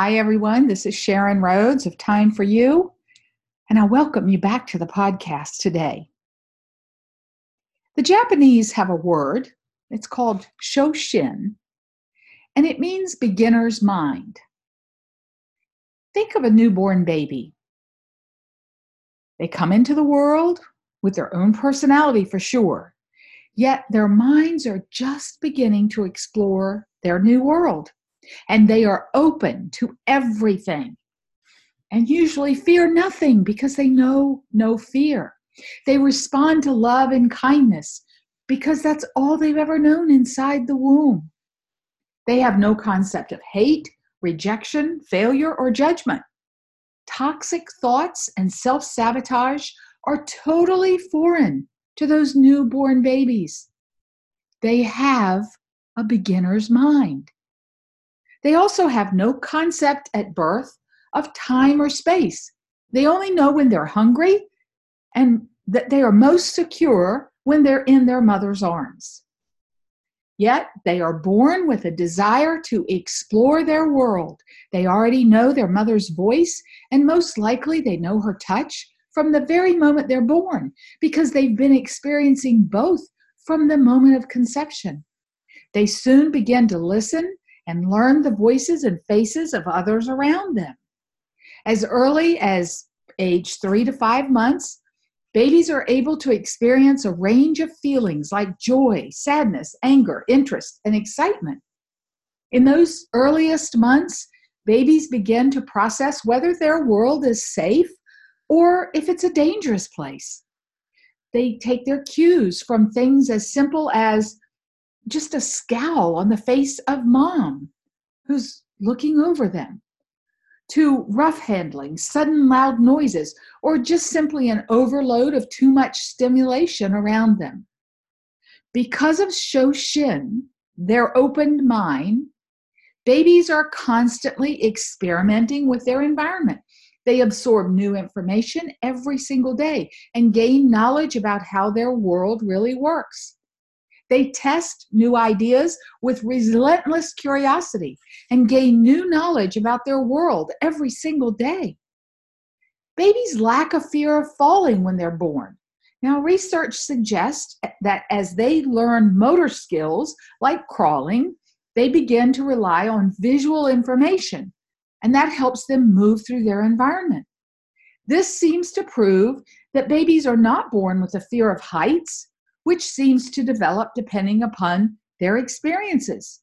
Hi, everyone. This is Sharon Rhodes of Time for You, and I welcome you back to the podcast today. The Japanese have a word, it's called shoshin, and it means beginner's mind. Think of a newborn baby. They come into the world with their own personality for sure, yet their minds are just beginning to explore their new world and they are open to everything and usually fear nothing because they know no fear. They respond to love and kindness because that's all they've ever known inside the womb. They have no concept of hate, rejection, failure, or judgment. Toxic thoughts and self sabotage are totally foreign to those newborn babies. They have a beginner's mind. They also have no concept at birth of time or space. They only know when they're hungry and that they are most secure when they're in their mother's arms. Yet they are born with a desire to explore their world. They already know their mother's voice, and most likely they know her touch from the very moment they're born because they've been experiencing both from the moment of conception. They soon begin to listen and learn the voices and faces of others around them. As early as age three to five months, babies are able to experience a range of feelings like joy, sadness, anger, interest, and excitement. In those earliest months, babies begin to process whether their world is safe or if it's a dangerous place. They take their cues from things as simple as just a scowl on the face of mom who's looking over them, to rough handling, sudden loud noises, or just simply an overload of too much stimulation around them. Because of Shoshin, their opened mind, babies are constantly experimenting with their environment. They absorb new information every single day and gain knowledge about how their world really works. They test new ideas with relentless curiosity and gain new knowledge about their world every single day. Babies lack a fear of falling when they're born. Now, research suggests that as they learn motor skills like crawling, they begin to rely on visual information, and that helps them move through their environment. This seems to prove that babies are not born with a fear of heights which seems to develop depending upon their experiences.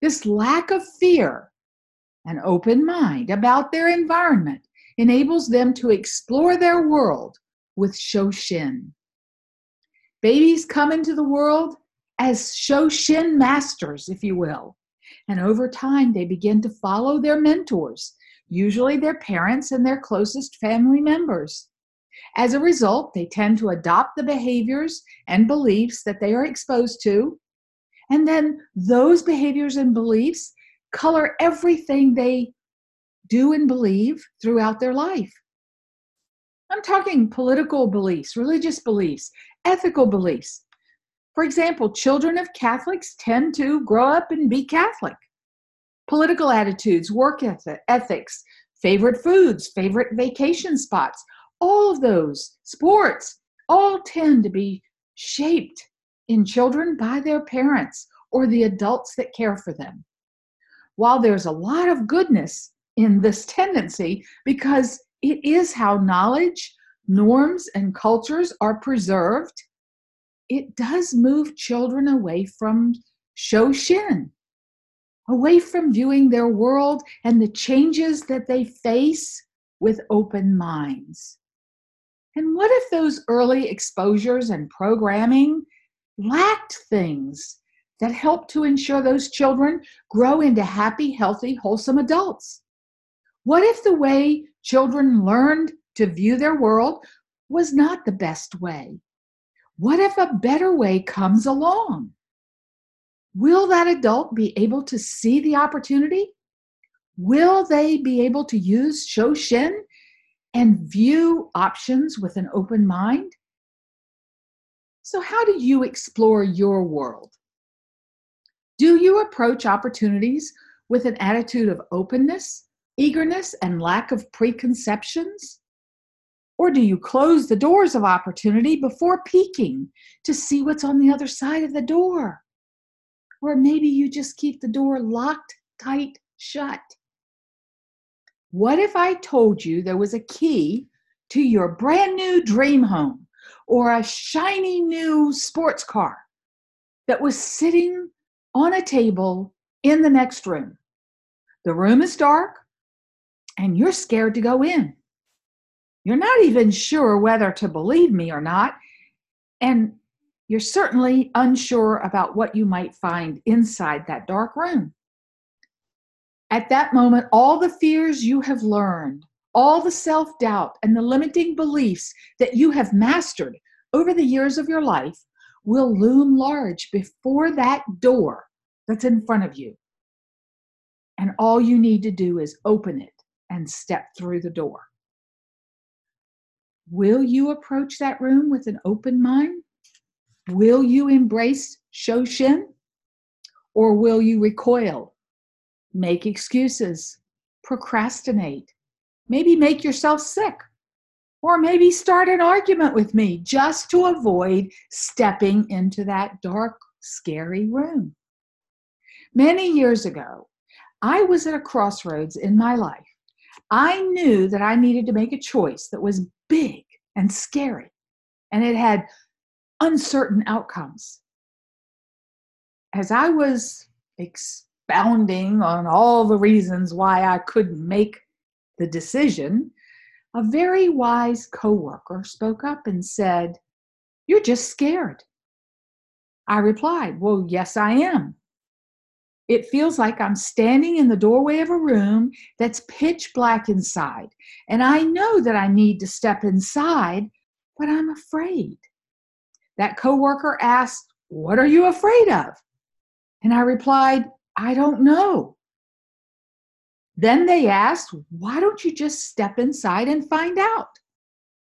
This lack of fear and open mind about their environment enables them to explore their world with Shoshin. Babies come into the world as Shoshin masters, if you will, and over time they begin to follow their mentors, usually their parents and their closest family members. As a result, they tend to adopt the behaviors and beliefs that they are exposed to, and then those behaviors and beliefs color everything they do and believe throughout their life. I'm talking political beliefs, religious beliefs, ethical beliefs. For example, children of Catholics tend to grow up and be Catholic. Political attitudes, work ethics, favorite foods, favorite vacation spots all of those sports all tend to be shaped in children by their parents or the adults that care for them. While there's a lot of goodness in this tendency, because it is how knowledge, norms, and cultures are preserved, it does move children away from Shoshin, away from viewing their world and the changes that they face with open minds. And what if those early exposures and programming lacked things that help to ensure those children grow into happy, healthy, wholesome adults? What if the way children learned to view their world was not the best way? What if a better way comes along? Will that adult be able to see the opportunity? Will they be able to use Shoshin and view options with an open mind. So, how do you explore your world? Do you approach opportunities with an attitude of openness eagerness and lack of preconceptions? Or do you close the doors of opportunity before peeking to see what's on the other side of the door? Or maybe you just keep the door locked tight shut. What if I told you there was a key to your brand new dream home or a shiny new sports car that was sitting on a table in the next room? The room is dark and you're scared to go in. You're not even sure whether to believe me or not, and you're certainly unsure about what you might find inside that dark room. At that moment, all the fears you have learned, all the self doubt and the limiting beliefs that you have mastered over the years of your life will loom large before that door that's in front of you. And all you need to do is open it and step through the door. Will you approach that room with an open mind? Will you embrace Shoshin? Or will you recoil, make excuses, procrastinate, maybe make yourself sick, or maybe start an argument with me just to avoid stepping into that dark, scary room? Many years ago, I was at a crossroads in my life I knew that I needed to make a choice that was big and scary, and it had uncertain outcomes. As I was expounding on all the reasons why I couldn't make the decision, a very wise coworker spoke up and said, You're just scared. I replied, Well, yes, I am. It feels like I'm standing in the doorway of a room that's pitch black inside. And I know that I need to step inside, but I'm afraid. That coworker asked, What are you afraid of? And I replied, I don't know. Then they asked, Why don't you just step inside and find out?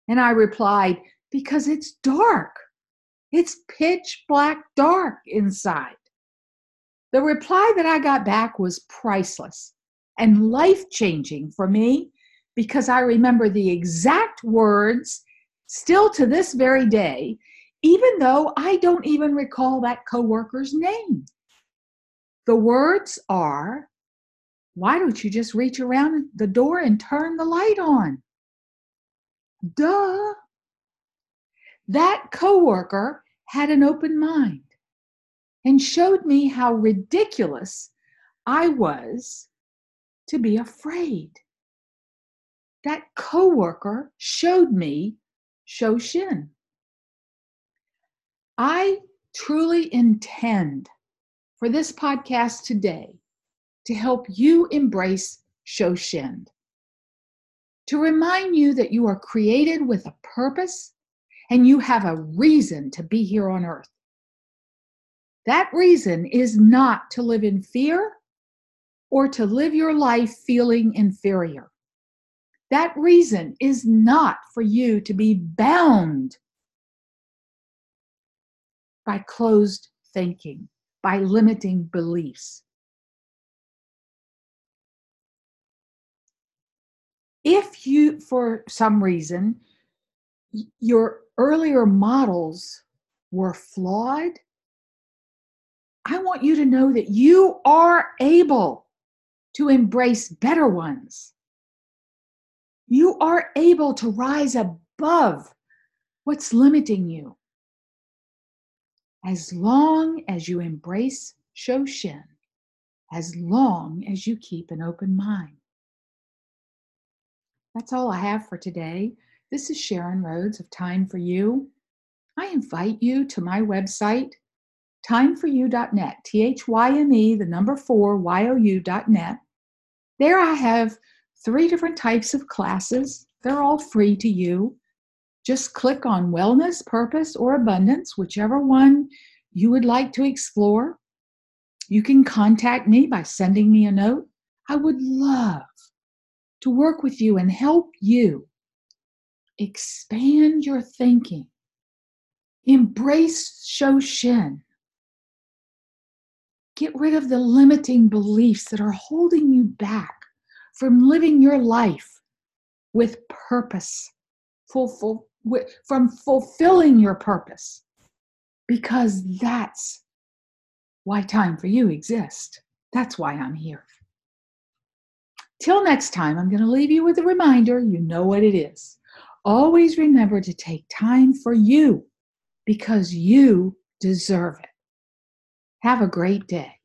And I replied, Because it's dark. It's pitch black dark inside. The reply that I got back was priceless and life changing for me because I remember the exact words still to this very day, even though I don't even recall that coworker's name. The words are, why don't you just reach around the door and turn the light on? Duh. That coworker had an open mind and showed me how ridiculous I was to be afraid. That coworker showed me Shoshin. I truly intend for this podcast today to help you embrace Shoshin, to remind you that you are created with a purpose and you have a reason to be here on earth. That reason is not to live in fear or to live your life feeling inferior. That reason is not for you to be bound by closed thinking, by limiting beliefs. If you, for some reason, your earlier models were flawed I want you to know that you are able to embrace better ones. You are able to rise above what's limiting you. As long as you embrace Shoshin, as long as you keep an open mind. That's all I have for today. This is Sharon Rhodes of Time for You. I invite you to my website, thyme4you.net, T H Y M E, the number four, Y O U.net. There I have three different types of classes. They're all free to you. Just click on wellness, purpose, or abundance, whichever one you would like to explore. You can contact me by sending me a note. I would love to work with you and help you expand your thinking. Embrace Shoshin Get rid of the limiting beliefs that are holding you back from living your life with purpose, full, from fulfilling your purpose, because that's why time for you exists. That's why I'm here. Till next time, I'm going to leave you with a reminder you know what it is. Always remember to take time for you because you deserve it. Have a great day.